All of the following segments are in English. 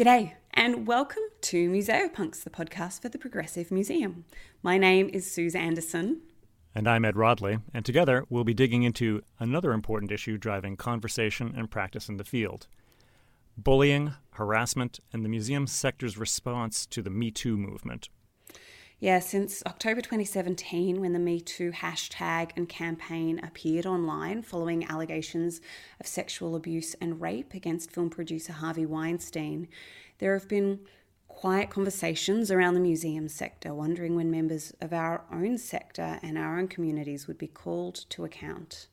G'day, and welcome to Museopunks, the podcast for the Progressive Museum. My name is Suse Anderson. And I'm Ed Rodley, and together we'll be digging into another important issue driving conversation and practice in the field bullying, harassment, and the museum sector's response to the Me Too movement. Yeah, since October 2017, when the Me Too hashtag and campaign appeared online following allegations of sexual abuse and rape against film producer Harvey Weinstein, there have been quiet conversations around the museum sector, wondering when members of our own sector and our own communities would be called to account.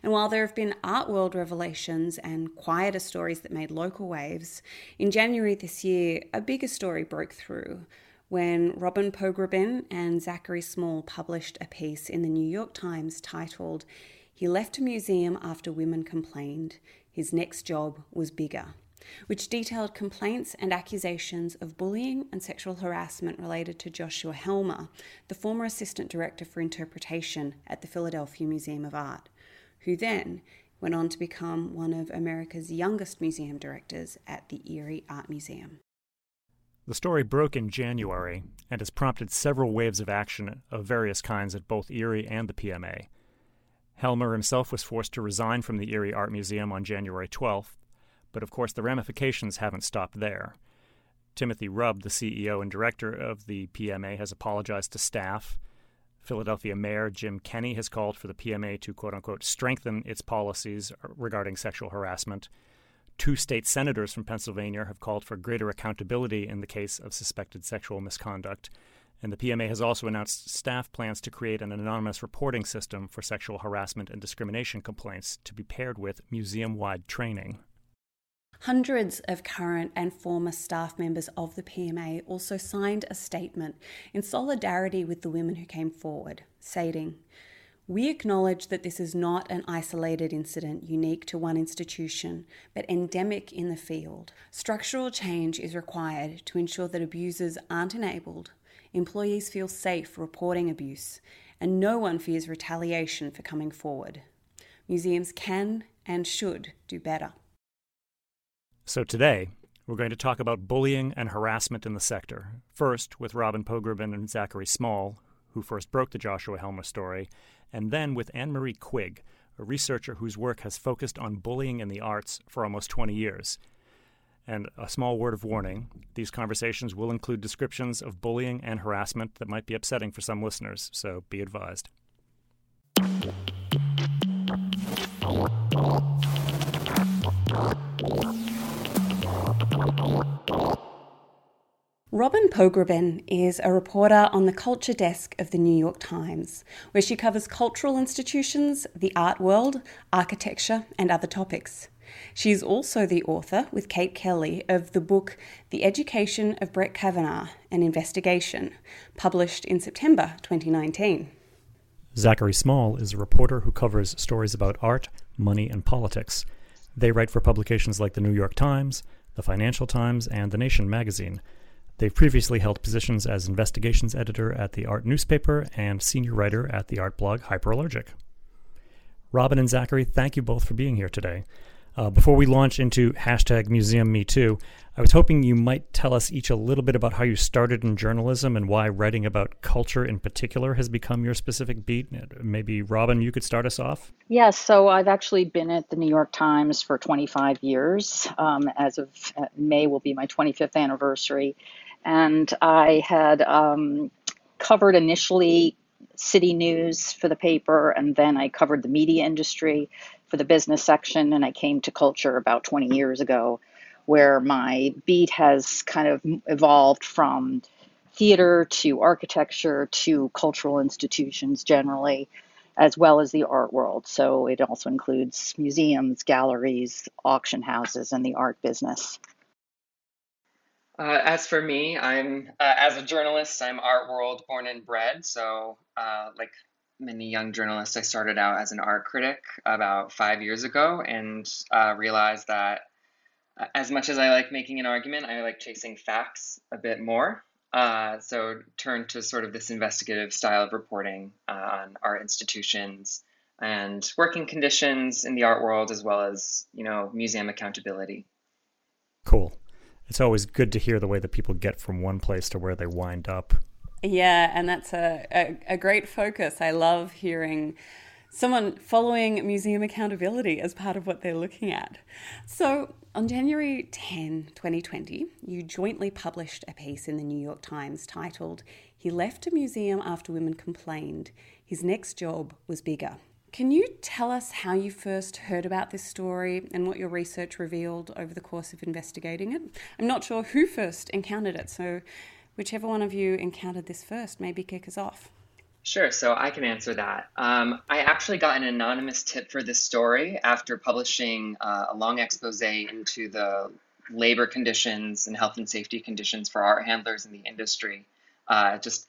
And while there have been art world revelations and quieter stories that made local waves, in January this year, a bigger story broke through when Robin Pogrebin and Zachary Small published a piece in the New York Times titled, He Left a Museum After Women Complained. His next job was bigger, which detailed complaints and accusations of bullying and sexual harassment related to Joshua Helmer, the former assistant director for interpretation at the Philadelphia Museum of Art, who then went on to become one of America's youngest museum directors at the Erie Art Museum. The story broke in January and has prompted several waves of action of various kinds at both Erie and the PMA. Helmer himself was forced to resign from the Erie Art Museum on January 12th, but of course the ramifications haven't stopped there. Timothy Rub, the CEO and director of the PMA, has apologized to staff. Philadelphia Mayor Jim Kenney has called for the PMA to quote unquote strengthen its policies regarding sexual harassment. Two state senators from Pennsylvania have called for greater accountability in the case of suspected sexual misconduct. And the PMA has also announced staff plans to create an anonymous reporting system for sexual harassment and discrimination complaints to be paired with museum wide training. Hundreds of current and former staff members of the PMA also signed a statement in solidarity with the women who came forward, stating, we acknowledge that this is not an isolated incident unique to one institution, but endemic in the field. Structural change is required to ensure that abusers aren't enabled, employees feel safe reporting abuse, and no one fears retaliation for coming forward. Museums can and should do better. So today, we're going to talk about bullying and harassment in the sector. First, with Robin Pogrebin and Zachary Small, who first broke the Joshua Helmer story, and then with Anne Marie Quigg, a researcher whose work has focused on bullying in the arts for almost 20 years. And a small word of warning these conversations will include descriptions of bullying and harassment that might be upsetting for some listeners, so be advised. Robin Pogrebin is a reporter on the culture desk of the New York Times, where she covers cultural institutions, the art world, architecture, and other topics. She is also the author, with Kate Kelly, of the book The Education of Brett Kavanaugh An Investigation, published in September 2019. Zachary Small is a reporter who covers stories about art, money, and politics. They write for publications like the New York Times, the Financial Times, and The Nation magazine. They've previously held positions as investigations editor at the art newspaper and senior writer at the art blog Hyperallergic. Robin and Zachary, thank you both for being here today. Uh, before we launch into hashtag Museum Me Too, I was hoping you might tell us each a little bit about how you started in journalism and why writing about culture in particular has become your specific beat. Maybe, Robin, you could start us off? Yes, so I've actually been at the New York Times for 25 years. Um, as of uh, May will be my 25th anniversary and I had um, covered initially city news for the paper, and then I covered the media industry for the business section, and I came to culture about 20 years ago, where my beat has kind of evolved from theater to architecture to cultural institutions generally, as well as the art world. So it also includes museums, galleries, auction houses, and the art business. Uh, as for me, I'm uh, as a journalist, I'm art world born and bred. So, uh, like many young journalists, I started out as an art critic about five years ago, and uh, realized that uh, as much as I like making an argument, I like chasing facts a bit more. Uh, so, turned to sort of this investigative style of reporting on art institutions and working conditions in the art world, as well as you know museum accountability. Cool. It's always good to hear the way that people get from one place to where they wind up. Yeah, and that's a, a, a great focus. I love hearing someone following museum accountability as part of what they're looking at. So, on January 10, 2020, you jointly published a piece in the New York Times titled, He Left a Museum After Women Complained. His next job was bigger. Can you tell us how you first heard about this story and what your research revealed over the course of investigating it? I'm not sure who first encountered it, so whichever one of you encountered this first, maybe kick us off. Sure, so I can answer that. Um, I actually got an anonymous tip for this story after publishing uh, a long expose into the labor conditions and health and safety conditions for art handlers in the industry. Uh, just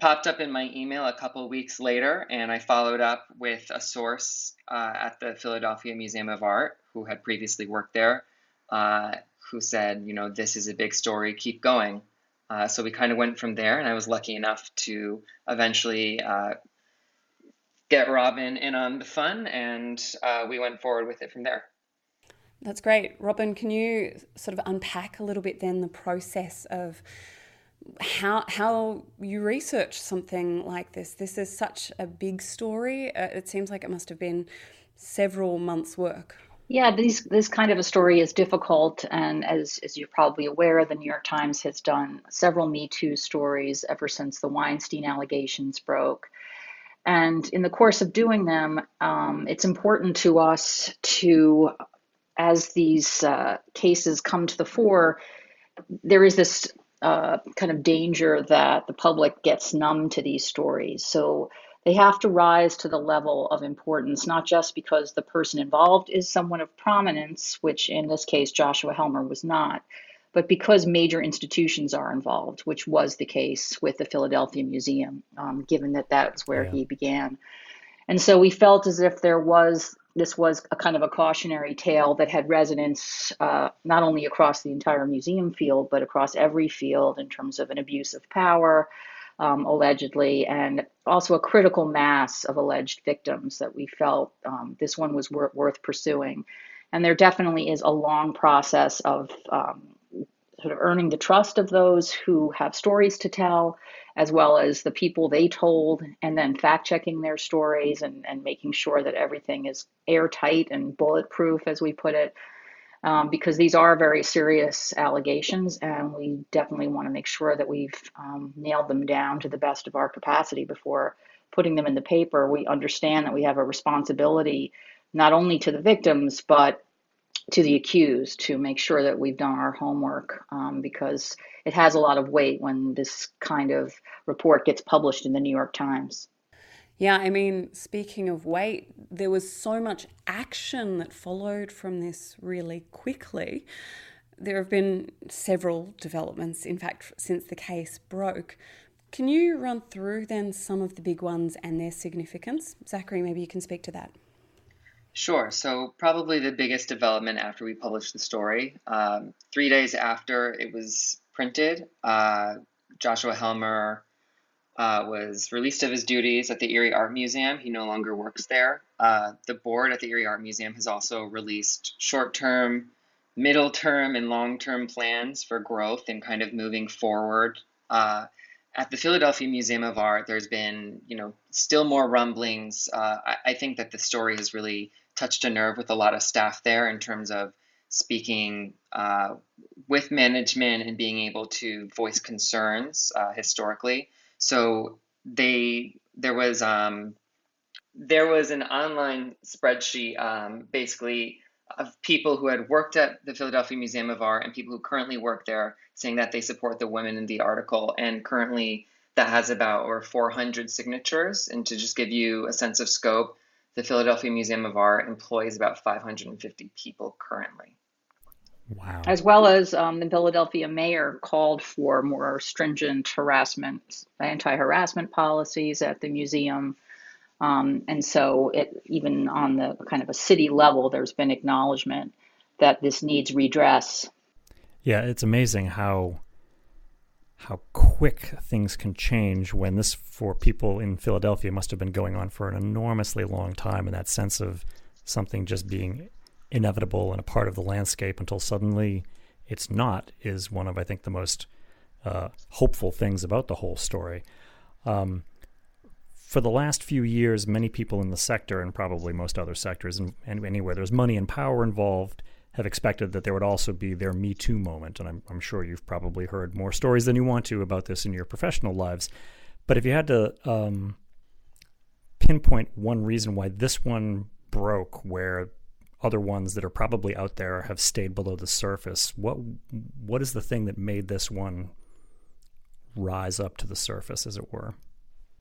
popped up in my email a couple weeks later, and I followed up with a source uh, at the Philadelphia Museum of Art who had previously worked there, uh, who said, you know, this is a big story, keep going. Uh, so we kind of went from there, and I was lucky enough to eventually uh, get Robin in on the fun, and uh, we went forward with it from there. That's great. Robin, can you sort of unpack a little bit then the process of how how you research something like this? This is such a big story. Uh, it seems like it must have been several months' work. Yeah, these, this kind of a story is difficult. And as, as you're probably aware, the New York Times has done several Me Too stories ever since the Weinstein allegations broke. And in the course of doing them, um, it's important to us to, as these uh, cases come to the fore, there is this uh, kind of danger that the public gets numb to these stories. So they have to rise to the level of importance, not just because the person involved is someone of prominence, which in this case Joshua Helmer was not, but because major institutions are involved, which was the case with the Philadelphia Museum, um, given that that's where yeah. he began. And so we felt as if there was this was a kind of a cautionary tale that had resonance uh, not only across the entire museum field, but across every field in terms of an abuse of power, um, allegedly, and also a critical mass of alleged victims that we felt um, this one was wor- worth pursuing. And there definitely is a long process of um, sort of earning the trust of those who have stories to tell, as well as the people they told, and then fact checking their stories and, and making sure that everything is airtight and bulletproof, as we put it um, because these are very serious allegations, and we definitely want to make sure that we've um, nailed them down to the best of our capacity before putting them in the paper. We understand that we have a responsibility not only to the victims, but to the accused to make sure that we've done our homework um, because it has a lot of weight when this kind of report gets published in the New York Times. Yeah, I mean, speaking of weight, there was so much action that followed from this really quickly. There have been several developments, in fact, since the case broke. Can you run through then some of the big ones and their significance? Zachary, maybe you can speak to that. Sure. So, probably the biggest development after we published the story, um, three days after it was printed, uh, Joshua Helmer uh, was released of his duties at the Erie Art Museum. He no longer works there. Uh, the board at the Erie Art Museum has also released short term, middle term, and long term plans for growth and kind of moving forward. Uh, at the Philadelphia Museum of Art, there's been, you know, still more rumblings. Uh, I, I think that the story has really touched a nerve with a lot of staff there in terms of speaking uh, with management and being able to voice concerns uh, historically. So they there was um, there was an online spreadsheet um, basically of people who had worked at the Philadelphia Museum of Art and people who currently work there saying that they support the women in the article and currently that has about over 400 signatures and to just give you a sense of scope the Philadelphia Museum of Art employs about 550 people currently. Wow. As well as um, the Philadelphia mayor called for more stringent harassment, anti harassment policies at the museum. Um, and so, it, even on the kind of a city level, there's been acknowledgement that this needs redress. Yeah, it's amazing how how quick things can change when this for people in Philadelphia must have been going on for an enormously long time and that sense of something just being inevitable and a part of the landscape until suddenly it's not is one of, I think, the most uh, hopeful things about the whole story. Um, for the last few years, many people in the sector, and probably most other sectors, and, and anywhere there's money and power involved, have expected that there would also be their Me Too moment. And I'm, I'm sure you've probably heard more stories than you want to about this in your professional lives. But if you had to um, pinpoint one reason why this one broke, where other ones that are probably out there have stayed below the surface, what what is the thing that made this one rise up to the surface, as it were?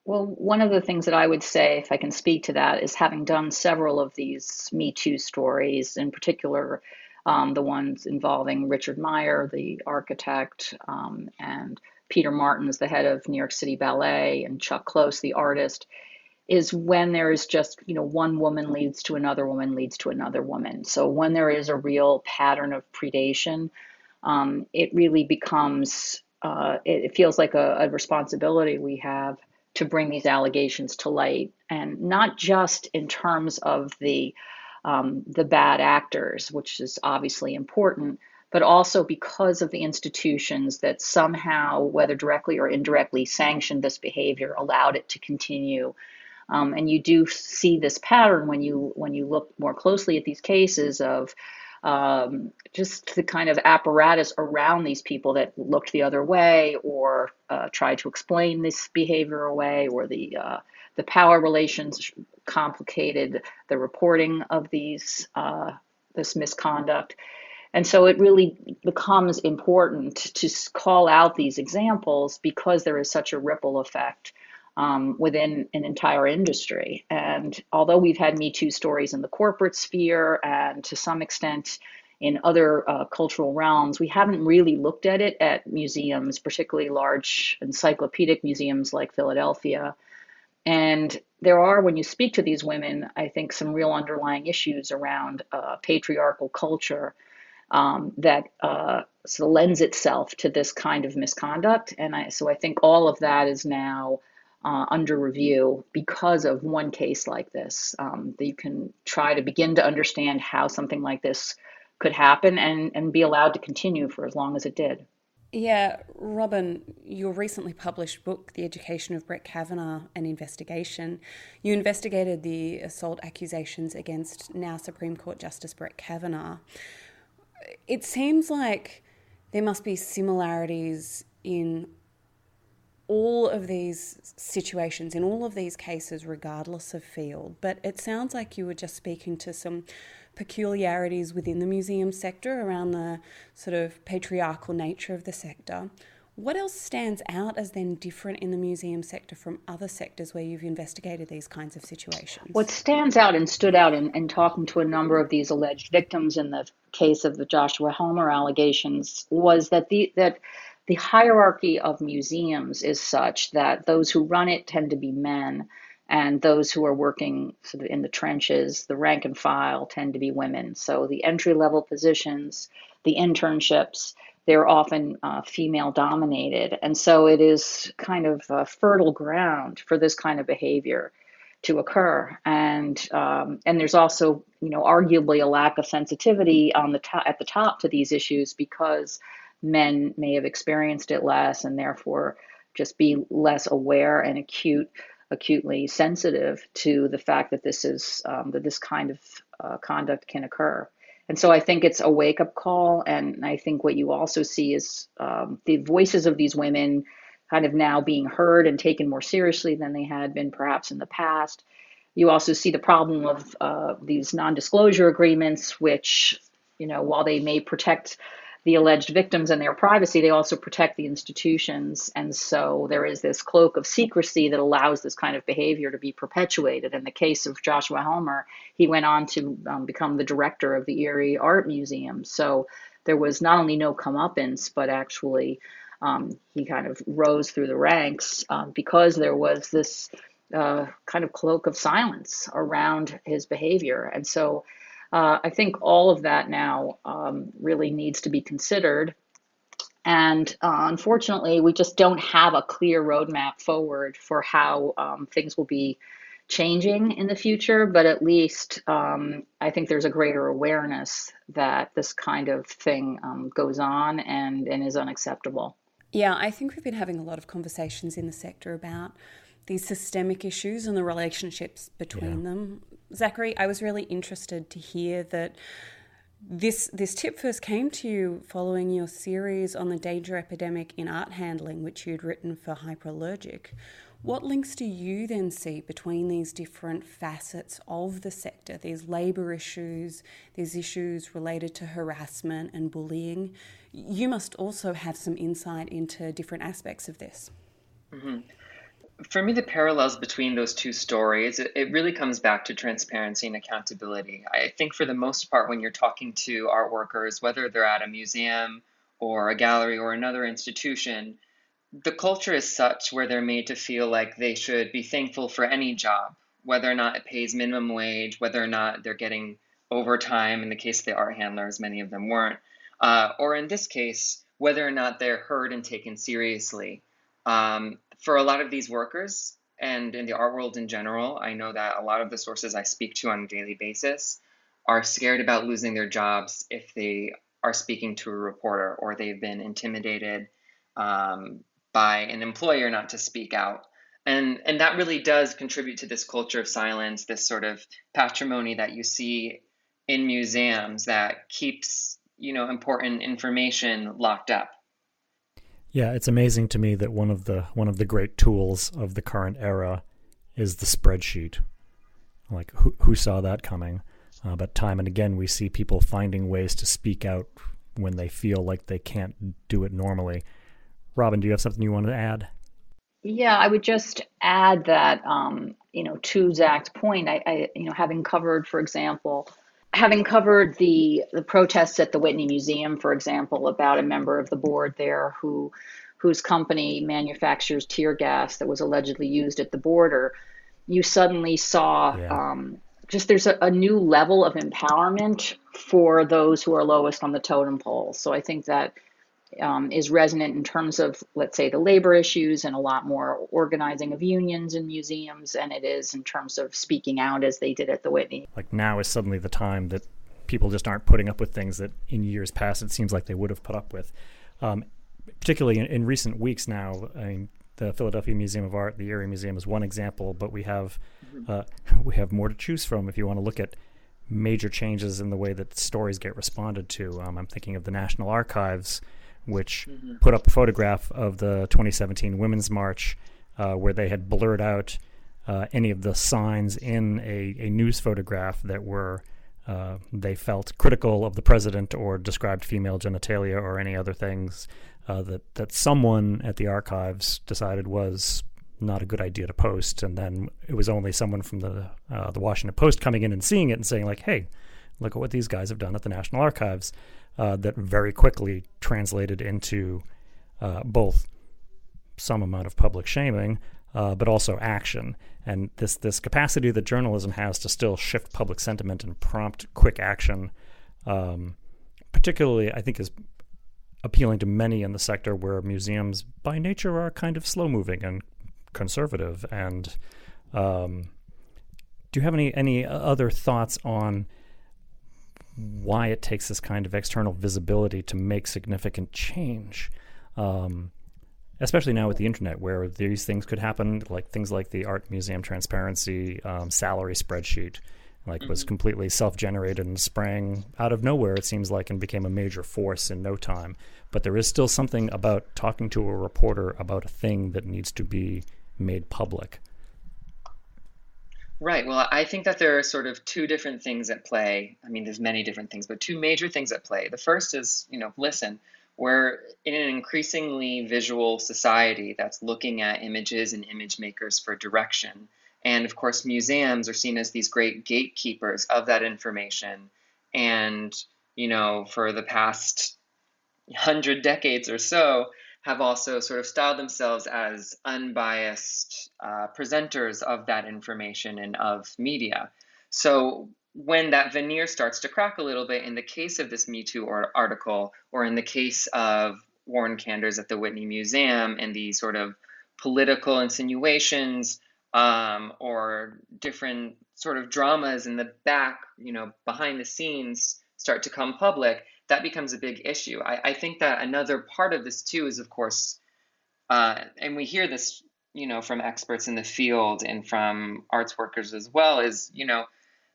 Well, one of the things that I would say, if I can speak to that, is having done several of these Me Too stories, in particular um, the ones involving Richard Meier, the architect, um, and Peter Martins, the head of New York City Ballet, and Chuck Close, the artist, is when there is just, you know, one woman leads to another woman leads to another woman. So when there is a real pattern of predation, um, it really becomes, uh, it, it, feels like a, a responsibility we have to bring these allegations to light, and not just in terms of the um, the bad actors, which is obviously important, but also because of the institutions that somehow, whether directly or indirectly, sanctioned this behavior, allowed it to continue. Um, and you do see this pattern when you when you look more closely at these cases of um, just the kind of apparatus around these people that looked the other way or uh, tried to explain this behavior away, or the uh, the power relations complicated the reporting of these uh, this misconduct. And so it really becomes important to call out these examples because there is such a ripple effect um, within an entire industry. And although we've had Me Too stories in the corporate sphere and to some extent in other uh, cultural realms, we haven't really looked at it at museums, particularly large encyclopedic museums like Philadelphia. And there are, when you speak to these women, I think some real underlying issues around uh, patriarchal culture um, that uh, so lends itself to this kind of misconduct. And I, so I think all of that is now uh, under review because of one case like this. Um, that you can try to begin to understand how something like this could happen and, and be allowed to continue for as long as it did. Yeah, Robin, your recently published book, The Education of Brett Kavanaugh An Investigation, you investigated the assault accusations against now Supreme Court Justice Brett Kavanaugh. It seems like there must be similarities in all of these situations, in all of these cases, regardless of field. But it sounds like you were just speaking to some peculiarities within the museum sector around the sort of patriarchal nature of the sector. What else stands out as then different in the museum sector from other sectors where you've investigated these kinds of situations? What stands out and stood out in, in talking to a number of these alleged victims in the case of the Joshua Helmer allegations was that the that the hierarchy of museums is such that those who run it tend to be men, and those who are working sort of in the trenches, the rank and file, tend to be women. So the entry level positions, the internships, they're often uh, female dominated. And so it is kind of fertile ground for this kind of behavior to occur. And um, and there's also, you know, arguably a lack of sensitivity on the top, at the top to these issues because men may have experienced it less and therefore just be less aware and acute acutely sensitive to the fact that this is um, that this kind of uh, conduct can occur. And so i think it's a wake-up call and i think what you also see is um, the voices of these women kind of now being heard and taken more seriously than they had been perhaps in the past. You also see the problem of uh, these non-disclosure agreements which you know while they may protect the alleged victims and their privacy, they also protect the institutions. And so there is this cloak of secrecy that allows this kind of behavior to be perpetuated. In the case of Joshua Helmer, he went on to um, become the director of the Erie Art Museum. So there was not only no comeuppance, but actually um, he kind of rose through the ranks um, because there was this uh, kind of cloak of silence around his behavior. And so uh, I think all of that now um, really needs to be considered. And uh, unfortunately, we just don't have a clear roadmap forward for how um, things will be changing in the future, but at least um, I think there's a greater awareness that this kind of thing um, goes on and, and is unacceptable. Yeah, I think we've been having a lot of conversations in the sector about these systemic issues and the relationships between yeah. them. Zachary, I was really interested to hear that this this tip first came to you following your series on the danger epidemic in art handling, which you'd written for Hyperallergic. What links do you then see between these different facets of the sector, these labour issues, these issues related to harassment and bullying? You must also have some insight into different aspects of this. Mm-hmm. For me, the parallels between those two stories, it, really comes back to transparency and accountability. I think for the most part, when you're talking to art workers, whether they're at a museum or a gallery or another institution, the culture is such where they're made to feel like they should be thankful for any job, whether or not it pays minimum wage, whether or not they're getting overtime in the case of the art handlers, many of them weren't, uh, or in this case, whether or not they're heard and taken seriously. Um, for a lot of these workers, and in the art world in general, I know that a lot of the sources I speak to on a daily basis are scared about losing their jobs if they are speaking to a reporter or they've been intimidated um, by an employer not to speak out. And, and that really does contribute to this culture of silence, this sort of patrimony that you see in museums that keeps you know important information locked up. Yeah, it's amazing to me that one of the one of the great tools of the current era is the spreadsheet. Like who who saw that coming? Uh, but time and again, we see people finding ways to speak out when they feel like they can't do it normally. Robin, do you have something you want to add? Yeah, I would just add that, um, you know, to Zach's point, I, I, you know, having covered, for example, having covered the the protests at the Whitney Museum, for example, about a member of the board there who whose company manufactures tear gas that was allegedly used at the border, you suddenly saw yeah. um, just there's a, a, new level of empowerment for those who are lowest on the totem pole. So I think that um, is resonant in terms of, let's say, the labor issues and a lot more organizing of unions and museums than it is in terms of speaking out as they did at the Whitney. Like now is suddenly the time that people just aren't putting up with things that in years past it seems like they would have put up with. Um, particularly in, in, recent weeks now, I mean, the Philadelphia Museum of Art, the Erie Museum is one example, but we have mm-hmm. uh, we have more to choose from if you want to look at major changes in the way that stories get responded to. Um, I'm thinking of the National Archives which mm-hmm. put up a photograph of the 2017 Women's March uh, where they had blurred out uh, any of the signs in a, a news photograph that were uh, they felt critical of the president or described female genitalia or any other things uh, that that someone at the archives decided was not a good idea to post, and then it was only someone from the uh, the Washington Post coming in and seeing it and saying like, "Hey, look at what these guys have done at the National Archives." Uh, that very quickly translated into uh, both some amount of public shaming, uh, but also action. And this this capacity that journalism has to still shift public sentiment and prompt quick action, um, particularly, I think, is appealing to many in the sector where museums, by nature, are kind of slow moving and conservative. And um, do you have any any other thoughts on? Why it takes this kind of external visibility to make significant change. Um, especially now with the internet, where these things could happen, like things like the art museum transparency um, salary spreadsheet, like mm-hmm. was completely self-generated and sprang out of nowhere. It seems like and became a major force in no time. But there is still something about talking to a reporter about a thing that needs to be made public. Right. Well, I think that there are sort of two different things at play. I mean, there's many different things, but two major things at play. The first is, you know, listen, we're in an increasingly visual society that's looking at images and image makers for direction. And of course, museums are seen as these great gatekeepers of that information. And, you know, for the past hundred decades or so, have also sort of styled themselves as unbiased uh, presenters of that information and of media. So when that veneer starts to crack a little bit, in the case of this Me Too article, or in the case of Warren Kanders at the Whitney Museum and the sort of political insinuations um, or different sort of dramas in the back, you know, behind the scenes start to come public, that becomes a big issue. I, I think that another part of this too is, of course, uh, and we hear this, you know, from experts in the field and from arts workers as well, is, you know,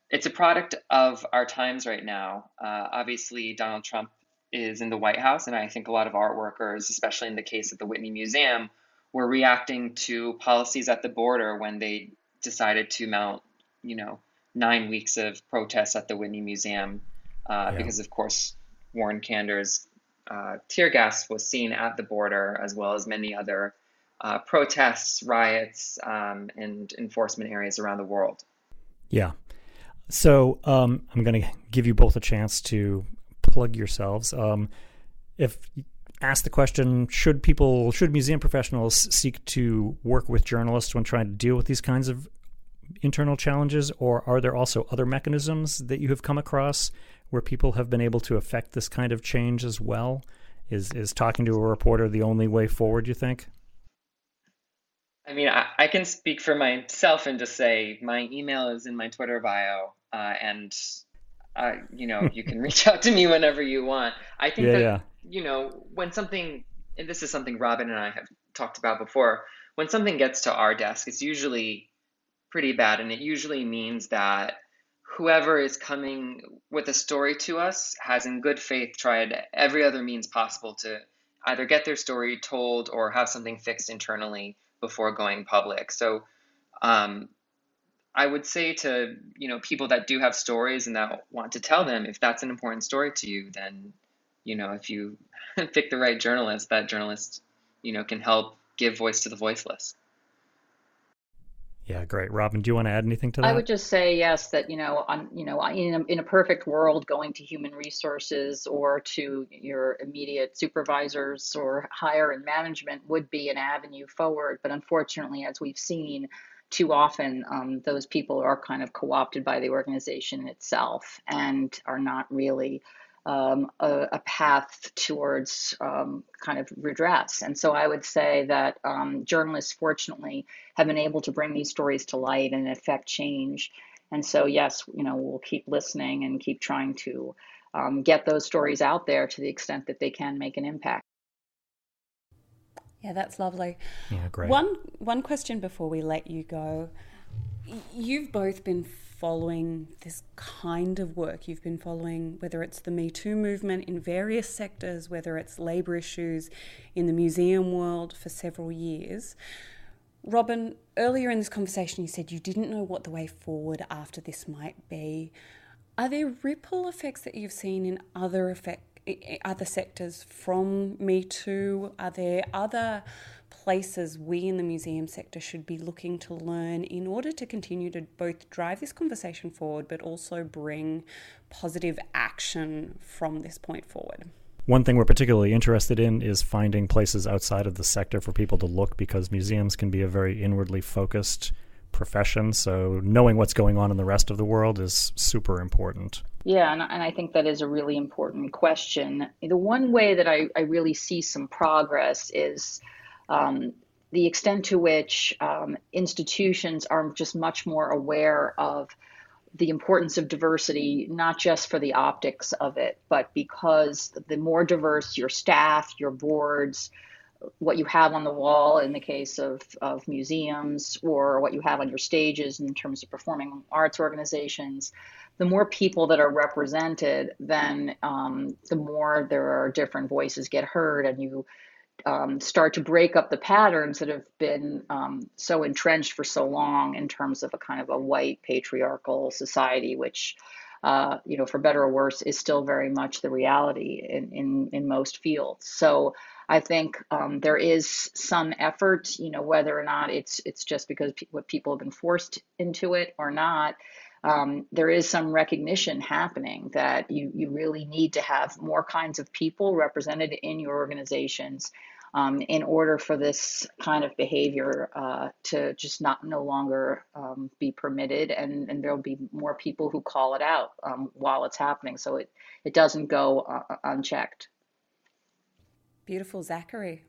it's a product of our times right now. Uh, obviously, Donald Trump is in the White House, and I think a lot of art workers, especially in the case of the Whitney Museum, were reacting to policies at the border when they decided to mount, you know, nine weeks of protests at the Whitney Museum, uh, yeah. because of course Warren Kanders' uh, tear gas was seen at the border, as well as many other uh, protests, riots, um, and enforcement areas around the world. Yeah. So um, I'm going to give you both a chance to plug yourselves. Um, if ask the question, should people, should museum professionals seek to work with journalists when trying to deal with these kinds of internal challenges, or are there also other mechanisms that you have come across where people have been able to affect this kind of change as well? Is is talking to a reporter the only way forward? You think? I mean, I, I can speak for myself and just say my email is in my Twitter bio, uh, and uh, you know you can reach out to me whenever you want. I think yeah, that yeah. you know when something, and this is something Robin and I have talked about before. When something gets to our desk, it's usually pretty bad, and it usually means that whoever is coming with a story to us has in good faith tried every other means possible to either get their story told or have something fixed internally before going public. So um, I would say to you know people that do have stories and that want to tell them if that's an important story to you, then you know if you pick the right journalist, that journalist you know can help give voice to the voiceless. Yeah, great. Robin, do you want to add anything to that? I would just say yes. That you know, on you know, in a, in a perfect world, going to human resources or to your immediate supervisors or higher in management would be an avenue forward. But unfortunately, as we've seen, too often um, those people are kind of co-opted by the organization itself and are not really um, a, a, path towards um, kind of redress. And so I would say that um, journalists, fortunately, have been able to bring these stories to light and affect change. And so, yes, you know, we'll keep listening and keep trying to um, get those stories out there to the extent that they can make an impact. Yeah, that's lovely. Yeah, great. One one question before we let you go. You've both been following this kind of work. You've been following whether it's the Me Too movement in various sectors, whether it's labour issues in the museum world for several years. Robin, earlier in this conversation, you said you didn't know what the way forward after this might be. Are there ripple effects that you've seen in other effect, other sectors from Me Too? Are there other places we in the museum sector should be looking to learn in order to continue to both drive this conversation forward but also bring positive action from this point forward? One thing we're particularly interested in is finding places outside of the sector for people to look because museums can be a very inwardly focused profession. So knowing what's going on in the rest of the world is super important. Yeah, and, and I think that is a really important question. The one way that I, I really see some progress is um, the extent to which um, institutions are just much more aware of the importance of diversity, not just for the optics of it, but because the more diverse your staff, your boards, what you have on the wall in the case of, of museums, or what you have on your stages in terms of performing arts organizations, the more people that are represented, then um, the more there are different voices get heard, and you um, start to break up the patterns that have been um, so entrenched for so long in terms of a kind of a white patriarchal society, which, uh, you know, for better or worse, is still very much the reality in, in, in most fields. So I think um, there is some effort, you know, whether or not it's it's just because pe- what people have been forced into it or not um, there is some recognition happening that you, you really need to have more kinds of people represented in your organizations um, in order for this kind of behavior uh, to just not no longer um, be permitted and, and there'll be more people who call it out um, while it's happening so it, it doesn't go uh, unchecked. Beautiful, Zachary.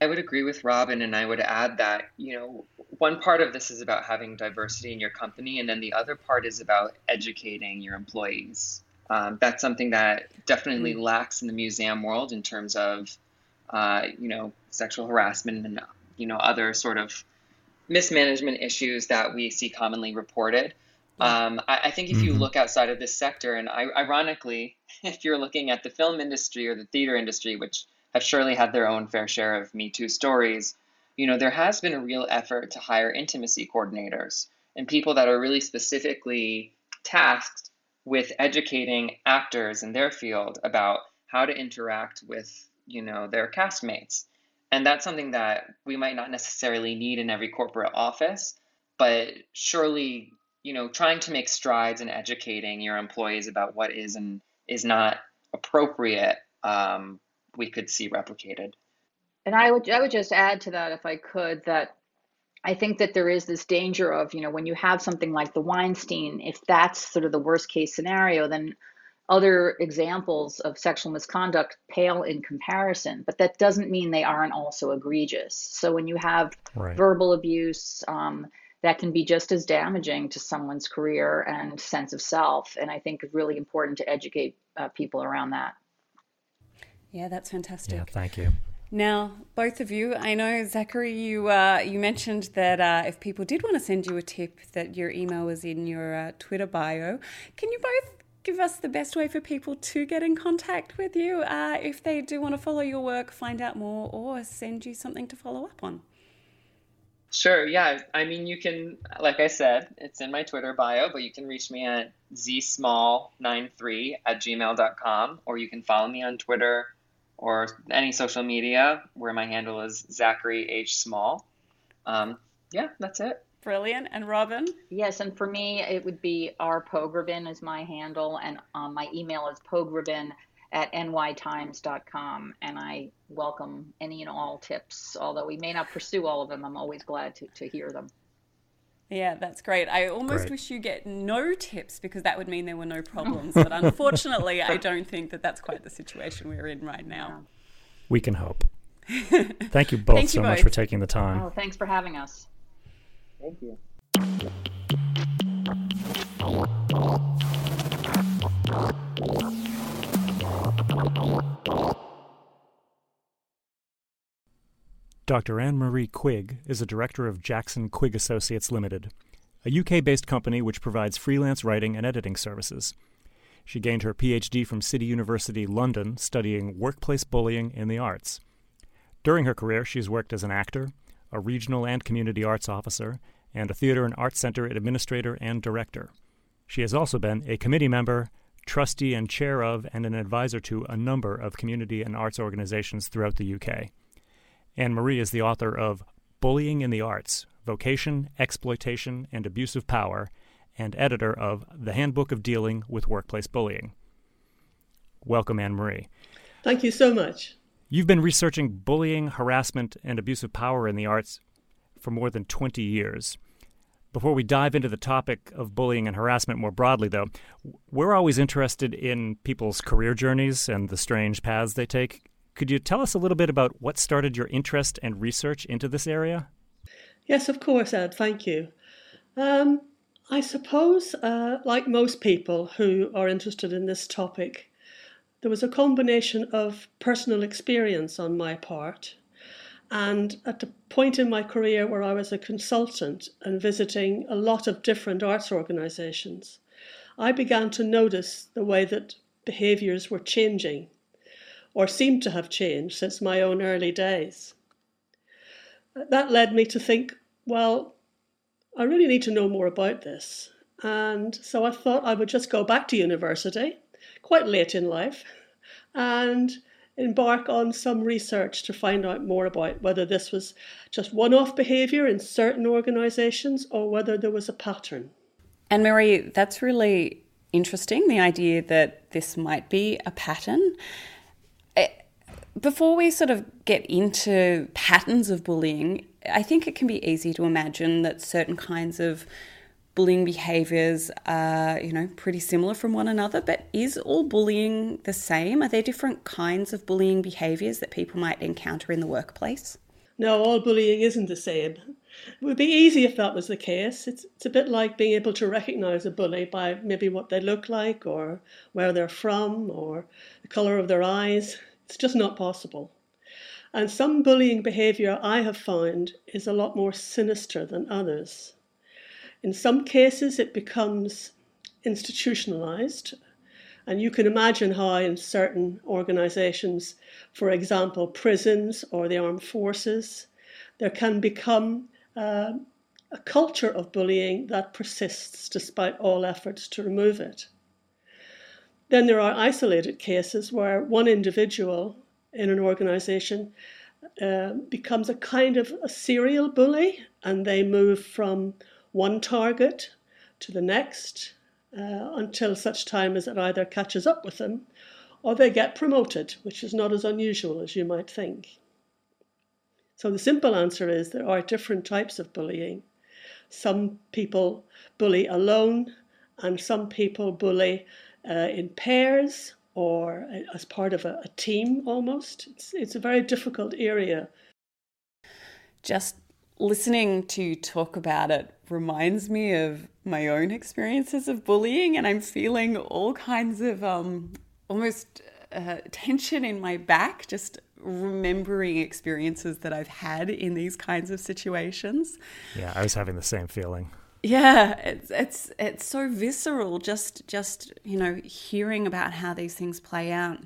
I would agree with Robin, and I would add that, you know, one part of this is about having diversity in your company, and then the other part is about educating your employees. Um, that's something that definitely mm. lacks in the museum world in terms of, uh, you know, sexual harassment and, you know, other sort of mismanagement issues that we see commonly reported. Um, I, I, think if you mm-hmm. look outside of this sector, and I, ironically, if you're looking at the film industry or the theater industry, which have surely had their own fair share of Me Too stories, you know, there has been a real effort to hire intimacy coordinators and people that are really specifically tasked with educating actors in their field about how to interact with, you know, their castmates. And that's something that we might not necessarily need in every corporate office, but surely, you know, trying to make strides in educating your employees about what is and is not appropriate um, we could see replicated. And I would I would just add to that if I could that I think that there is this danger of, you know, when you have something like the Weinstein, if that's sort of the worst case scenario, then other examples of sexual misconduct pale in comparison, but that doesn't mean they aren't also egregious. So when you have right. verbal abuse, um, that can be just as damaging to someone's career and sense of self. And I think it's really important to educate uh, people around that. Yeah, that's fantastic. Yeah, thank you. Now, both of you, I know Zachary, you uh, you mentioned that uh, if people did want to send you a tip, that your email was in your uh, Twitter bio. Can you both give us the best way for people to get in contact with you uh, if they do want to follow your work, find out more, or send you something to follow up on? Sure, yeah. I mean, you can, like I said, it's in my Twitter bio, but you can reach me at zsmall93 at gmail.com, or you can follow me on Twitter or any social media where my handle is Zachary H. Small. Um, yeah, that's it. Brilliant. And Robin? Yes, and for me, it would be R. Pogrebin is my handle, and um, my email is pogrebin at nytimes.com. And I welcome any and all tips, although we may not pursue all of them. I'm always glad to, to hear them. Yeah, that's great. I almost great. wish you get no tips because that would mean there were no problems. but unfortunately, I don't think that that's quite the situation we're in right now. We can hope. Thank you both Thank so both. much for taking the time. Oh, thanks for having us. Thank you. Dr. Anne Marie Quigg is a director of Jackson Quigg Associates Limited, a UK based company which provides freelance writing and editing services. She gained her PhD from City University London studying workplace bullying in the arts. During her career, she's worked as an actor, a regional and community arts officer, and a theater and arts center administrator and director. She has also been a committee member, trustee and chair of, and an advisor to a number of community and arts organizations throughout the UK. Anne Marie is the author of Bullying in the Arts Vocation, Exploitation, and Abuse of Power, and editor of The Handbook of Dealing with Workplace Bullying. Welcome, Anne Marie. Thank you so much. You've been researching bullying, harassment, and abuse of power in the arts for more than 20 years. Before we dive into the topic of bullying and harassment more broadly, though, we're always interested in people's career journeys and the strange paths they take. Could you tell us a little bit about what started your interest and research into this area? Yes, of course, Ed. Thank you. Um, I suppose, uh, like most people who are interested in this topic, there was a combination of personal experience on my part. And at the point in my career where I was a consultant and visiting a lot of different arts organizations, I began to notice the way that behaviors were changing or seemed to have changed since my own early days. That led me to think, well, I really need to know more about this. And so I thought I would just go back to university, quite late in life, and embark on some research to find out more about whether this was just one off behaviour in certain organisations or whether there was a pattern. Anne Marie, that's really interesting the idea that this might be a pattern eh, before we sort of get into patterns of bullying, I think it can be easy to imagine that certain kinds of bullying behaviors are, you know, pretty similar from one another. But is all bullying the same? Are there different kinds of bullying behaviors that people might encounter in the workplace? No, all bullying isn't the same. It would be easy if that was the case. It's, it's a bit like being able to recognize a bully by maybe what they look like or where they're from or the color of their eyes. It's just not possible. And some bullying behavior I have found is a lot more sinister than others. In some cases, it becomes institutionalized. And you can imagine how, in certain organizations, for example, prisons or the armed forces, there can become uh, a culture of bullying that persists despite all efforts to remove it. Then there are isolated cases where one individual in an organization uh, becomes a kind of a serial bully and they move from one target to the next uh, until such time as it either catches up with them or they get promoted, which is not as unusual as you might think. So the simple answer is there are different types of bullying. Some people bully alone, and some people bully uh, in pairs or as part of a, a team almost. It's, it's a very difficult area. Just listening to you talk about it reminds me of my own experiences of bullying, and I'm feeling all kinds of um, almost uh, tension in my back just remembering experiences that I've had in these kinds of situations. Yeah, I was having the same feeling. Yeah, it's it's it's so visceral just just, you know, hearing about how these things play out.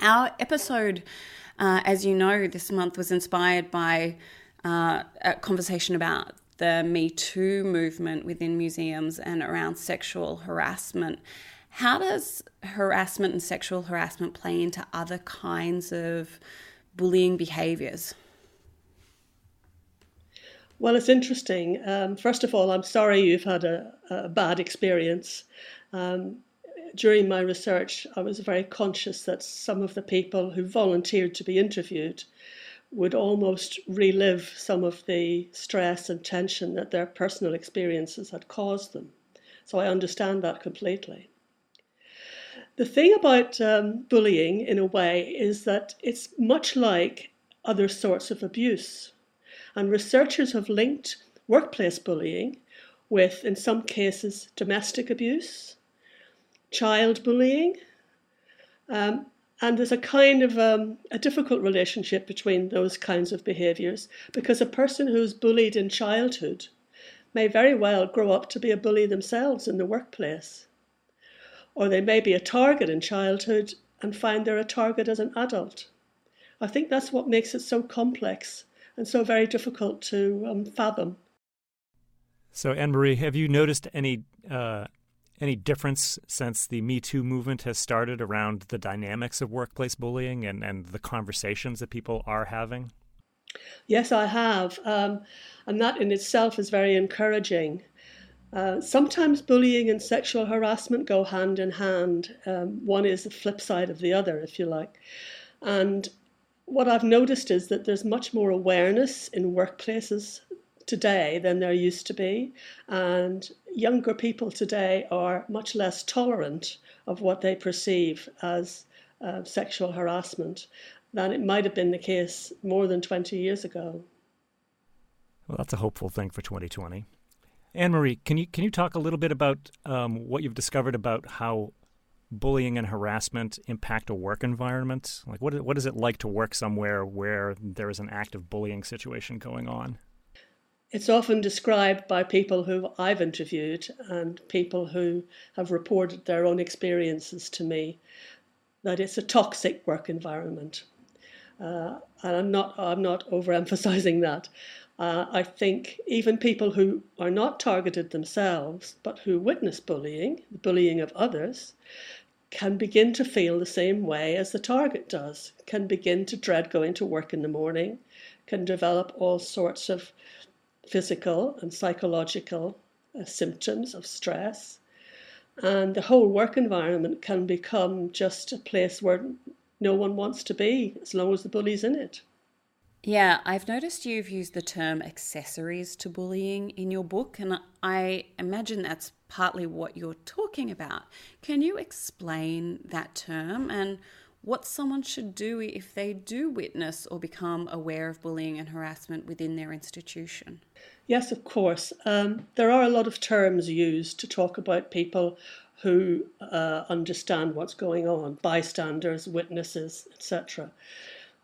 Our episode uh, as you know, this month was inspired by uh, a conversation about the Me Too movement within museums and around sexual harassment. How does harassment and sexual harassment play into other kinds of bullying behaviours? Well, it's interesting. Um, first of all, I'm sorry you've had a, a bad experience. Um, during my research, I was very conscious that some of the people who volunteered to be interviewed would almost relive some of the stress and tension that their personal experiences had caused them. So I understand that completely. The thing about um, bullying, in a way, is that it's much like other sorts of abuse. And researchers have linked workplace bullying with, in some cases, domestic abuse, child bullying, um, and there's a kind of um, a difficult relationship between those kinds of behaviours because a person who's bullied in childhood may very well grow up to be a bully themselves in the workplace or they may be a target in childhood and find they're a target as an adult. I think that's what makes it so complex and so very difficult to um, fathom. So, Anne Marie, have you noticed any uh, any difference since the Me Too movement has started around the dynamics of workplace bullying and, and the conversations that people are having? Yes, I have. Um, and that in itself is very encouraging. Uh, sometimes bullying and sexual harassment go hand in hand. Um, one is the flip side of the other, if you like. And what I've noticed is that there's much more awareness in workplaces today than there used to be. And younger people today are much less tolerant of what they perceive as uh, sexual harassment than it might have been the case more than 20 years ago. Well, that's a hopeful thing for 2020. Anne Marie, can you can you talk a little bit about um, what you've discovered about how bullying and harassment impact a work environment? Like, what what is it like to work somewhere where there is an active bullying situation going on? It's often described by people who I've interviewed and people who have reported their own experiences to me that it's a toxic work environment. Uh, and I'm not I'm not overemphasizing that. Uh, I think even people who are not targeted themselves, but who witness bullying, the bullying of others, can begin to feel the same way as the target does, can begin to dread going to work in the morning, can develop all sorts of physical and psychological uh, symptoms of stress. And the whole work environment can become just a place where no one wants to be as long as the bully's in it. Yeah, I've noticed you've used the term accessories to bullying in your book, and I imagine that's partly what you're talking about. Can you explain that term and what someone should do if they do witness or become aware of bullying and harassment within their institution? Yes, of course. Um, there are a lot of terms used to talk about people who uh, understand what's going on bystanders, witnesses, etc.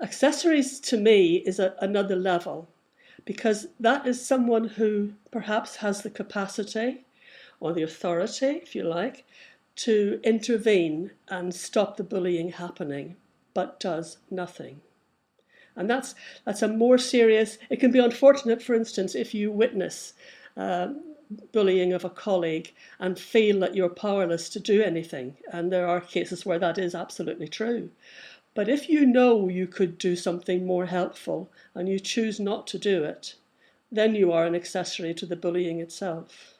Accessories to me is a, another level because that is someone who perhaps has the capacity or the authority, if you like, to intervene and stop the bullying happening, but does nothing. And that's that's a more serious. It can be unfortunate, for instance, if you witness uh, bullying of a colleague and feel that you're powerless to do anything. And there are cases where that is absolutely true. But if you know you could do something more helpful and you choose not to do it, then you are an accessory to the bullying itself.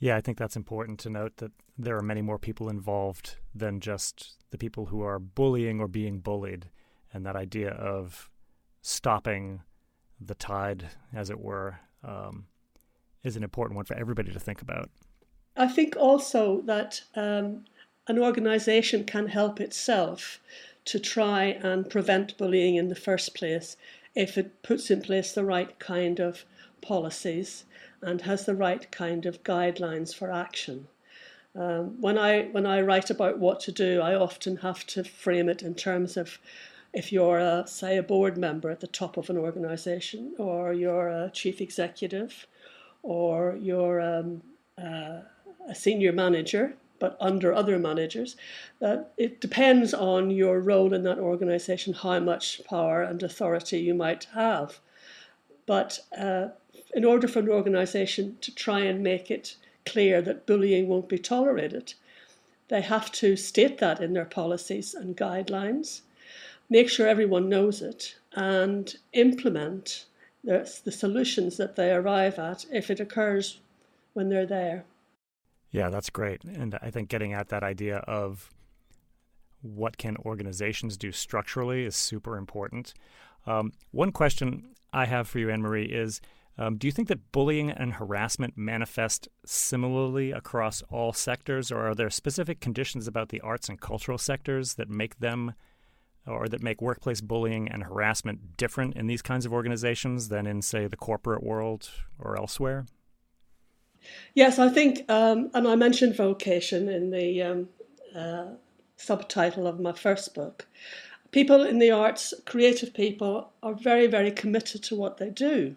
Yeah, I think that's important to note that there are many more people involved than just the people who are bullying or being bullied. And that idea of stopping the tide, as it were, um, is an important one for everybody to think about. I think also that um, an organization can help itself to try and prevent bullying in the first place if it puts in place the right kind of policies and has the right kind of guidelines for action. Um, when I when I write about what to do, I often have to frame it in terms of if you're a, say a board member at the top of an organization or you're a chief executive or you're um, uh, a senior manager but under other managers. Uh, it depends on your role in that organization, how much power and authority you might have. But uh, in order for an organization to try and make it clear that bullying won't be tolerated, they have to state that in their policies and guidelines, make sure everyone knows it, and implement the, the solutions that they arrive at if it occurs when they're there. Yeah, that's great. And I think getting at that idea of what can organizations do structurally is super important. Um, one question I have for you, Anne Marie, is um, do you think that bullying and harassment manifest similarly across all sectors, or are there specific conditions about the arts and cultural sectors that make them or that make workplace bullying and harassment different in these kinds of organizations than in, say, the corporate world or elsewhere? Yes, I think, um, and I mentioned vocation in the um, uh, subtitle of my first book. People in the arts, creative people, are very, very committed to what they do.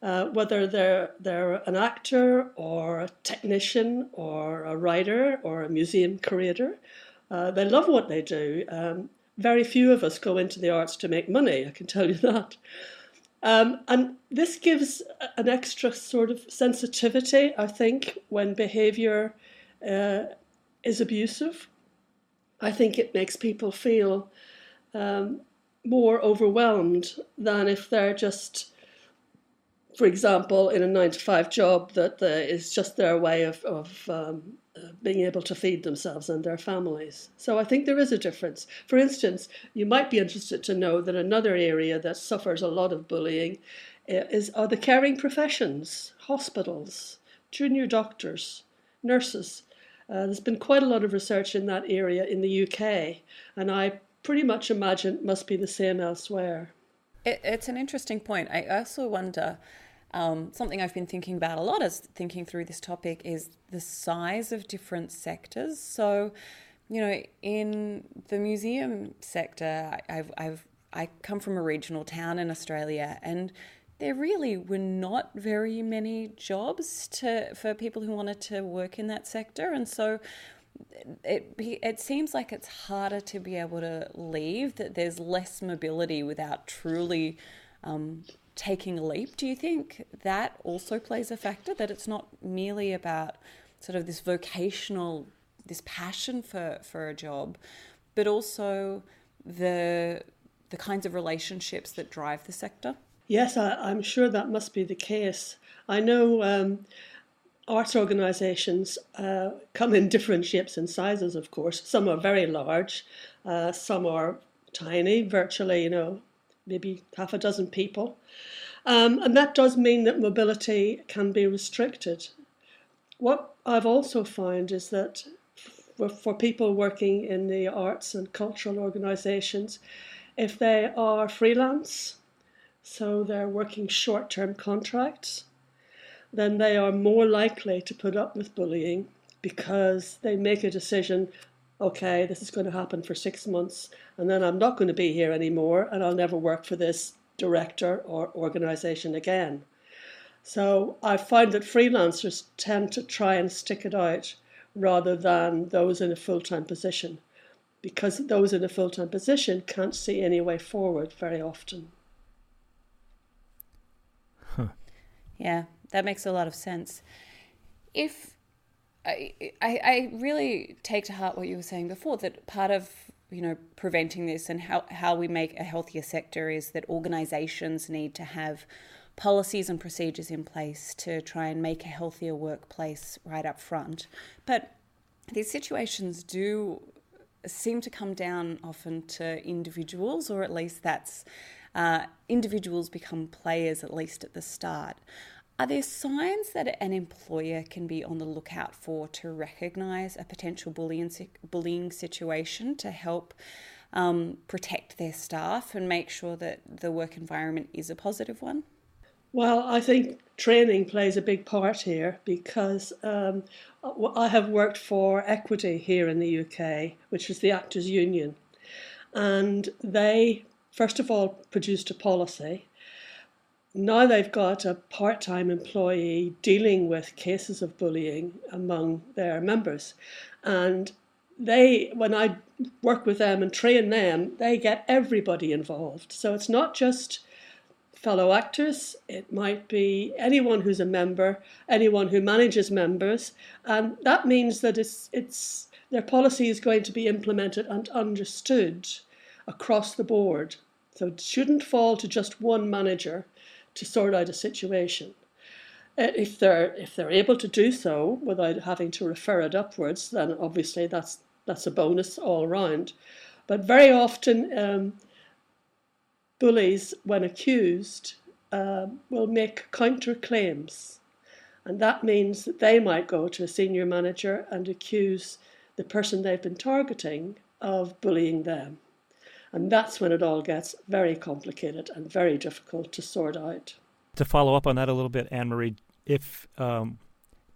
Uh, whether they're they're an actor or a technician or a writer or a museum curator, uh, they love what they do. Um, very few of us go into the arts to make money. I can tell you that. Um, and this gives an extra sort of sensitivity, I think, when behavior uh, is abusive. I think it makes people feel um, more overwhelmed than if they're just, for example, in a nine to five job that is just their way of, of um, being able to feed themselves and their families. So I think there is a difference. For instance, you might be interested to know that another area that suffers a lot of bullying eh, is are the caring professions, hospitals, junior doctors, nurses. Uh, there's been quite a lot of research in that area in the UK, and I pretty much imagine it must be the same elsewhere. It, it's an interesting point. I also wonder um, something I've been thinking about a lot as thinking through this topic is the size of different sectors. So, you know, in the museum sector, I've, I've I come from a regional town in Australia, and there really were not very many jobs to for people who wanted to work in that sector, and so it it seems like it's harder to be able to leave. That there's less mobility without truly um, taking a leap. Do you think that also plays a factor? That it's not merely about sort of this vocational, this passion for, for a job, but also the the kinds of relationships that drive the sector? Yes, I, am sure that must be the case. I know um, arts organisations uh, come in different shapes and sizes, of course. Some are very large, uh, some are tiny, virtually, you know, maybe half a dozen people. Um, and that does mean that mobility can be restricted. What I've also found is that for people working in the arts and cultural organisations, if they are freelance, so they're working short term contracts, then they are more likely to put up with bullying because they make a decision okay, this is going to happen for six months, and then I'm not going to be here anymore, and I'll never work for this director or organization again. So I find that freelancers tend to try and stick it out rather than those in a full time position, because those in a full time position can't see any way forward very often. Huh. Yeah, that makes a lot of sense. If I, I, I really take to heart what you were saying before that part of you know preventing this and how, how we make a healthier sector is that organizations need to have policies and procedures in place to try and make a healthier workplace right up front. But these situations do seem to come down often to individuals, or at least that's uh, individuals become players at least at the start. Are there signs that an employer can be on the lookout for to recognise a potential bullying, bullying situation to help um, protect their staff and make sure that the work environment is a positive one? Well, I think training plays a big part here because um, I have worked for Equity here in the UK, which is the Actors Union, and they first of all produced a policy now they've got a part time employee dealing with cases of bullying among their members. And they, when I work with them and train them, they get everybody involved. So it's not just fellow actors, it might be anyone who's a member, anyone who manages members. And that means that it's, it's, their policy is going to be implemented and understood across the board. So it shouldn't fall to just one manager to sort out a situation. Uh, if they're if they're able to do so without having to refer it upwards, then obviously that's that's a bonus all round. But very often, um, bullies, when accused, uh, will make counter claims, and that means that they might go to a senior manager and accuse the person they've been targeting of bullying them. And that's when it all gets very complicated and very difficult to sort out. To follow up on that a little bit, Anne Marie, if um,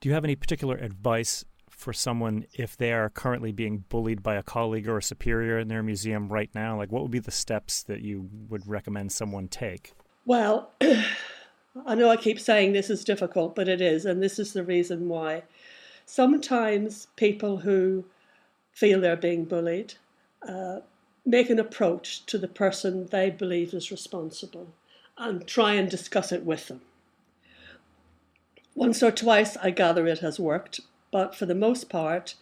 do you have any particular advice for someone if they are currently being bullied by a colleague or a superior in their museum right now? Like, what would be the steps that you would recommend someone take? Well, I know I keep saying this is difficult, but it is, and this is the reason why. Sometimes people who feel they're being bullied uh, make an approach to the person they believe is responsible and try and discuss it with them. Once or twice, I gather it has worked, but for the most part,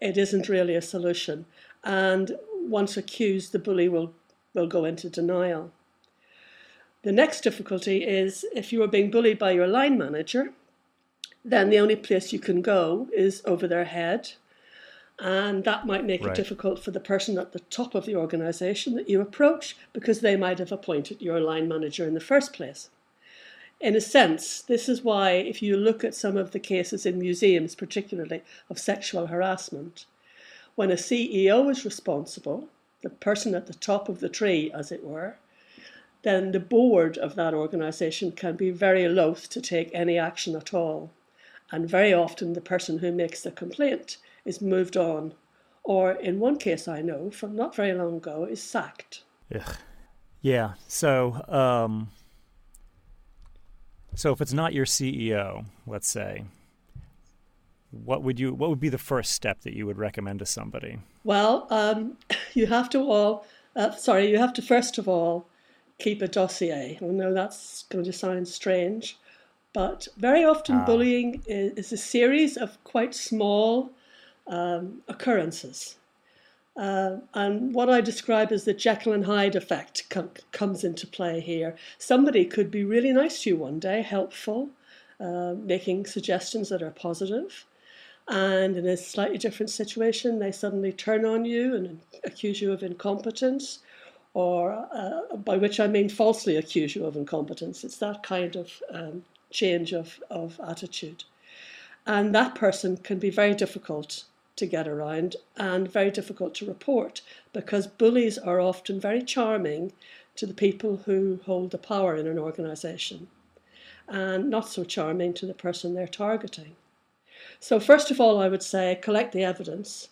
it isn't really a solution. And once accused, the bully will, will go into denial. The next difficulty is if you are being bullied by your line manager, then the only place you can go is over their head and that might make right. it difficult for the person at the top of the organization that you approach because they might have appointed your line manager in the first place. In a sense, this is why, if you look at some of the cases in museums, particularly of sexual harassment, when a CEO is responsible, the person at the top of the tree, as it were, then the board of that organization can be very loath to take any action at all. And very often, the person who makes the complaint is moved on, or in one case I know from not very long ago, is sacked. Ugh. Yeah. So, um, so if it's not your CEO, let's say, what would you? What would be the first step that you would recommend to somebody? Well, um, you have to all. Uh, sorry, you have to first of all keep a dossier. I know that's going to sound strange, but very often ah. bullying is, is, a series of quite small um, occurrences. Uh, and what I describe as the Jekyll and Hyde effect com- comes into play here. Somebody could be really nice to you one day, helpful, uh, making suggestions that are positive, and in a slightly different situation, they suddenly turn on you and accuse you of incompetence, or uh, by which I mean falsely accuse you of incompetence. It's that kind of um, change of, of attitude. And that person can be very difficult to get around and very difficult to report because bullies are often very charming to the people who hold the power in an organization and not so charming to the person they're targeting. So, first of all, I would say collect the evidence.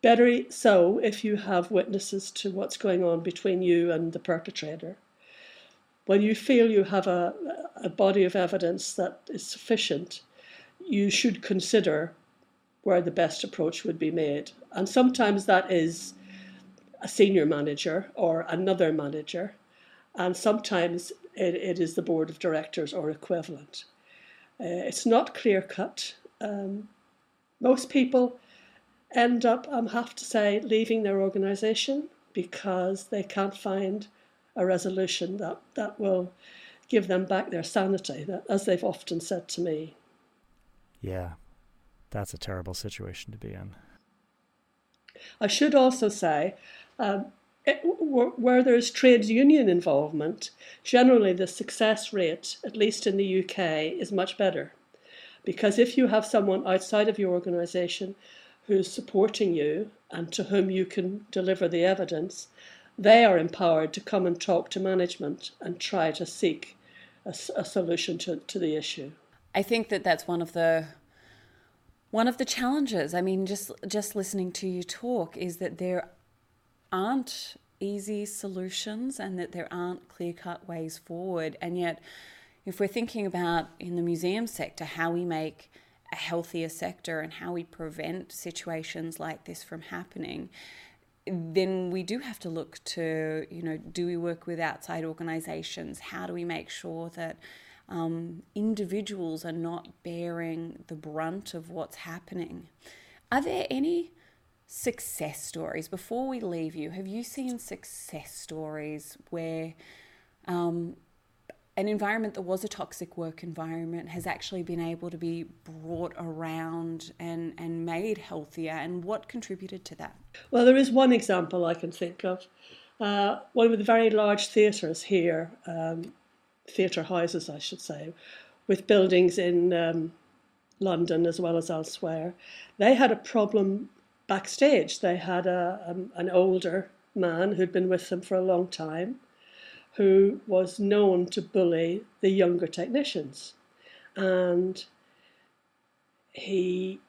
Better so if you have witnesses to what's going on between you and the perpetrator. When you feel you have a, a body of evidence that is sufficient, you should consider where the best approach would be made. And sometimes that is a senior manager or another manager, and sometimes it, it is the board of directors or equivalent. Uh, it's not clear cut. Um, most people end up, I um, have to say, leaving their organization because they can't find a resolution that, that will give them back their sanity, that, as they've often said to me. Yeah, that's a terrible situation to be in. I should also say, um, it, where there's trade union involvement, generally the success rate, at least in the UK, is much better. Because if you have someone outside of your organisation who's supporting you and to whom you can deliver the evidence, they are empowered to come and talk to management and try to seek a, a solution to, to the issue. I think that that's one of the one of the challenges i mean just just listening to you talk is that there aren't easy solutions and that there aren't clear cut ways forward. And yet if we're thinking about in the museum sector how we make a healthier sector and how we prevent situations like this from happening then we do have to look to you know do we work with outside organizations? How do we make sure that um, individuals are not bearing the brunt of what's happening. Are there any success stories? Before we leave you, have you seen success stories where um, an environment that was a toxic work environment has actually been able to be brought around and, and made healthier? And what contributed to that? Well, there is one example I can think of. Uh, one of the very large theatres here um, theatre houses, I should say, with buildings in um, London as well as elsewhere. They had a problem backstage. They had a, um, an older man who'd been with them for a long time who was known to bully the younger technicians. And he,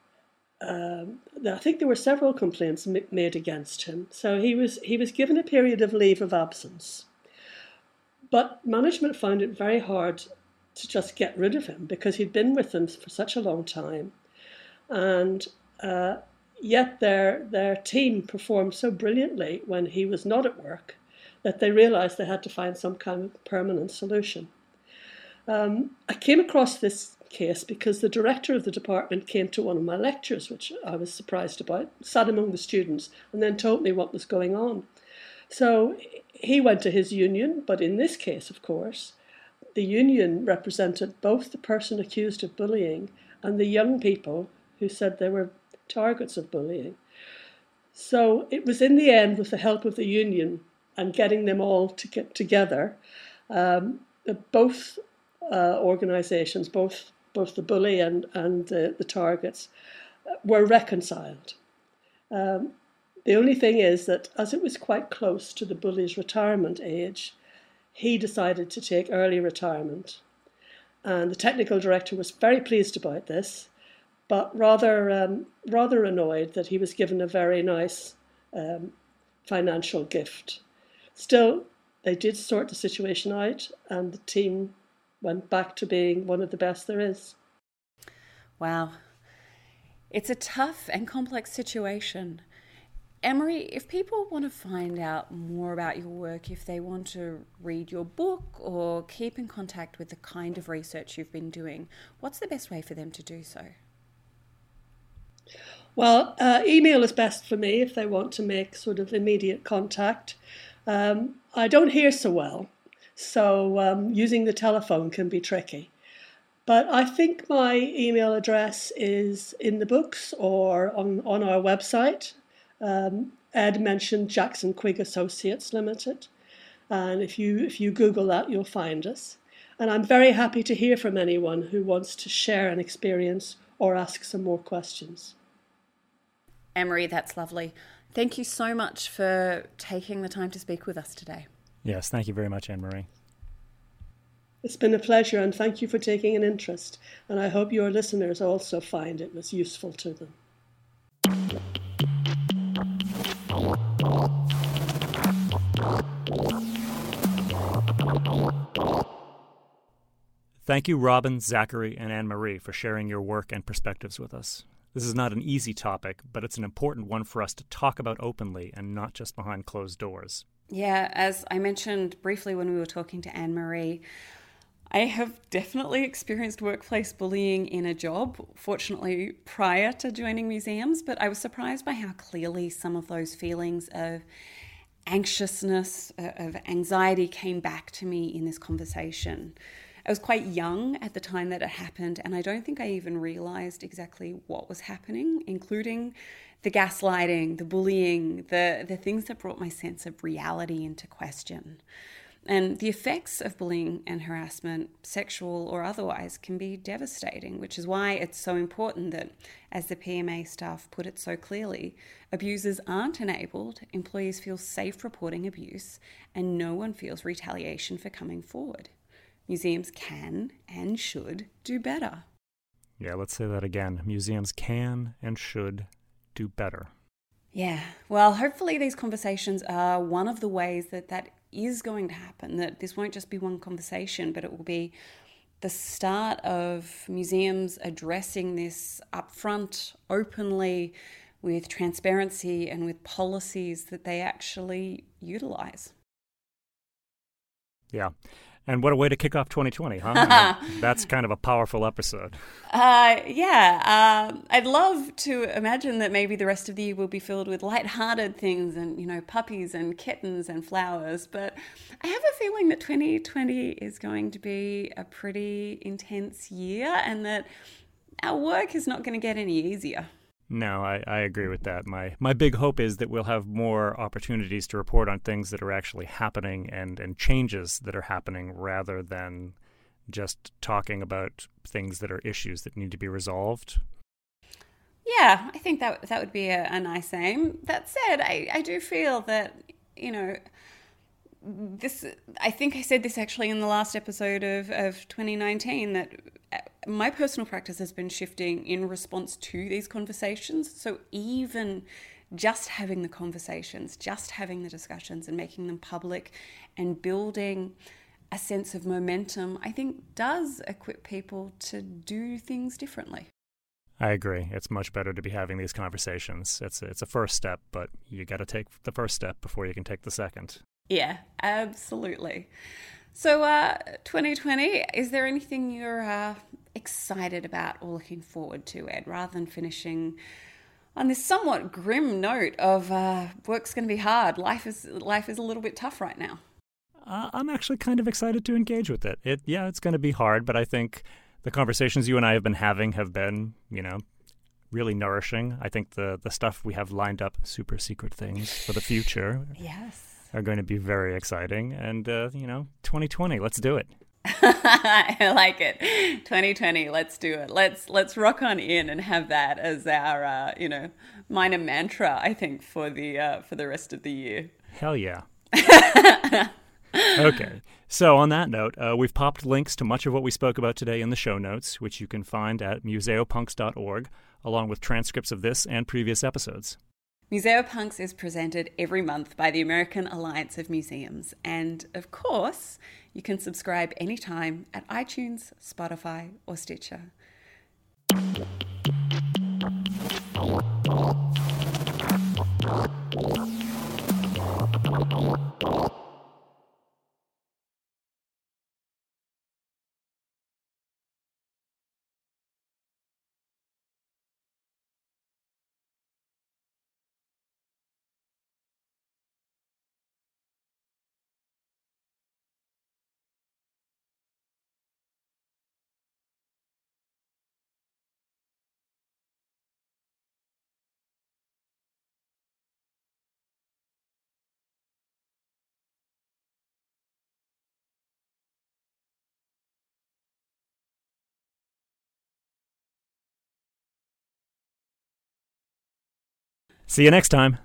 um, I think there were several complaints made against him. So he was, he was given a period of leave of absence. But management found it very hard to just get rid of him because he'd been with them for such a long time. And uh, yet their, their team performed so brilliantly when he was not at work that they realized they had to find some kind of permanent solution. Um, I came across this case because the director of the department came to one of my lectures, which I was surprised about, sat among the students, and then told me what was going on. So he went to his union, but in this case, of course, the union represented both the person accused of bullying and the young people who said they were targets of bullying. So it was in the end, with the help of the union and getting them all to get together, um, both uh, organisations, both both the bully and and the, the targets, uh, were reconciled. Um, the only thing is that as it was quite close to the bully's retirement age, he decided to take early retirement. And the technical director was very pleased about this, but rather, um, rather annoyed that he was given a very nice um, financial gift. Still, they did sort the situation out, and the team went back to being one of the best there is. Wow. It's a tough and complex situation. Anne Marie, if people want to find out more about your work, if they want to read your book or keep in contact with the kind of research you've been doing, what's the best way for them to do so? Well, uh, email is best for me if they want to make sort of immediate contact. Um, I don't hear so well, so um, using the telephone can be tricky. But I think my email address is in the books or on, on our website, um, Ed mentioned Jackson Quigg Associates Limited, and if you if you Google that, you'll find us. And I'm very happy to hear from anyone who wants to share an experience or ask some more questions. Anne Marie, that's lovely. Thank you so much for taking the time to speak with us today. Yes, thank you very much, Anne Marie. It's been a pleasure, and thank you for taking an interest. And I hope your listeners also find it was useful to them. Thank you, Robin, Zachary, and Anne Marie, for sharing your work and perspectives with us. This is not an easy topic, but it's an important one for us to talk about openly and not just behind closed doors. Yeah, as I mentioned briefly when we were talking to Anne Marie, I have definitely experienced workplace bullying in a job, fortunately prior to joining museums, but I was surprised by how clearly some of those feelings of anxiousness, uh, of anxiety came back to me in this conversation. I was quite young at the time that it happened, and I don't think I even realized exactly what was happening, including the gaslighting, the bullying, the, the things that brought my sense of reality into question. And the effects of bullying and harassment, sexual or otherwise, can be devastating, which is why it's so important that, as the PMA staff put it so clearly, abusers aren't enabled, employees feel safe reporting abuse, and no one feels retaliation for coming forward museums can and should do better. Yeah, let's say that again. Museums can and should do better. Yeah, well, hopefully these conversations are one of the ways that that is going to happen, that this won't just be one conversation, but it will be the start of museums addressing this upfront, openly, with transparency and with policies that they actually utilize. Yeah. And what a way to kick off 2020, huh? That's kind of a powerful episode. Uh, yeah, um, I'd love to imagine that maybe the rest of the year will be filled with light-hearted things and you know puppies and kittens and flowers. But I have a feeling that 2020 is going to be a pretty intense year, and that our work is not going to get any easier. No, I, I agree with that. My my big hope is that we'll have more opportunities to report on things that are actually happening and, and changes that are happening rather than just talking about things that are issues that need to be resolved. Yeah, I think that that would be a, a nice aim. That said, I, I do feel that, you know, this I think I said this actually in the last episode of, of 2019 that my personal practice has been shifting in response to these conversations. So even just having the conversations, just having the discussions and making them public and building a sense of momentum, I think does equip people to do things differently. I agree. It's much better to be having these conversations. It's a, it's a first step, but you got to take the first step before you can take the second. Yeah, absolutely. So, uh, 2020, is there anything you're uh, excited about or looking forward to, Ed, rather than finishing on this somewhat grim note of uh, work's going to be hard, life is life is a little bit tough right now? Uh, I'm actually kind of excited to engage with it. It, yeah, it's going to be hard, but I think the conversations you and I have been having have been, you know, really nourishing. I think the the stuff we have lined up, super secret things for the future. yes are going to be very exciting. And, uh, you know, 2020, let's do it. I like it. 2020, let's do it. Let's let's rock on in and have that as our uh, you know minor mantra. I think for the uh, for the rest of the year. Hell yeah. okay. So on that note, uh, we've popped links to much of what we spoke about today in the show notes, which you can find at museopunks.org, along with transcripts of this and previous episodes. Museopunks is presented every month by the American Alliance of Museums, and of course, you can subscribe anytime at iTunes, Spotify, or Stitcher. See you next time.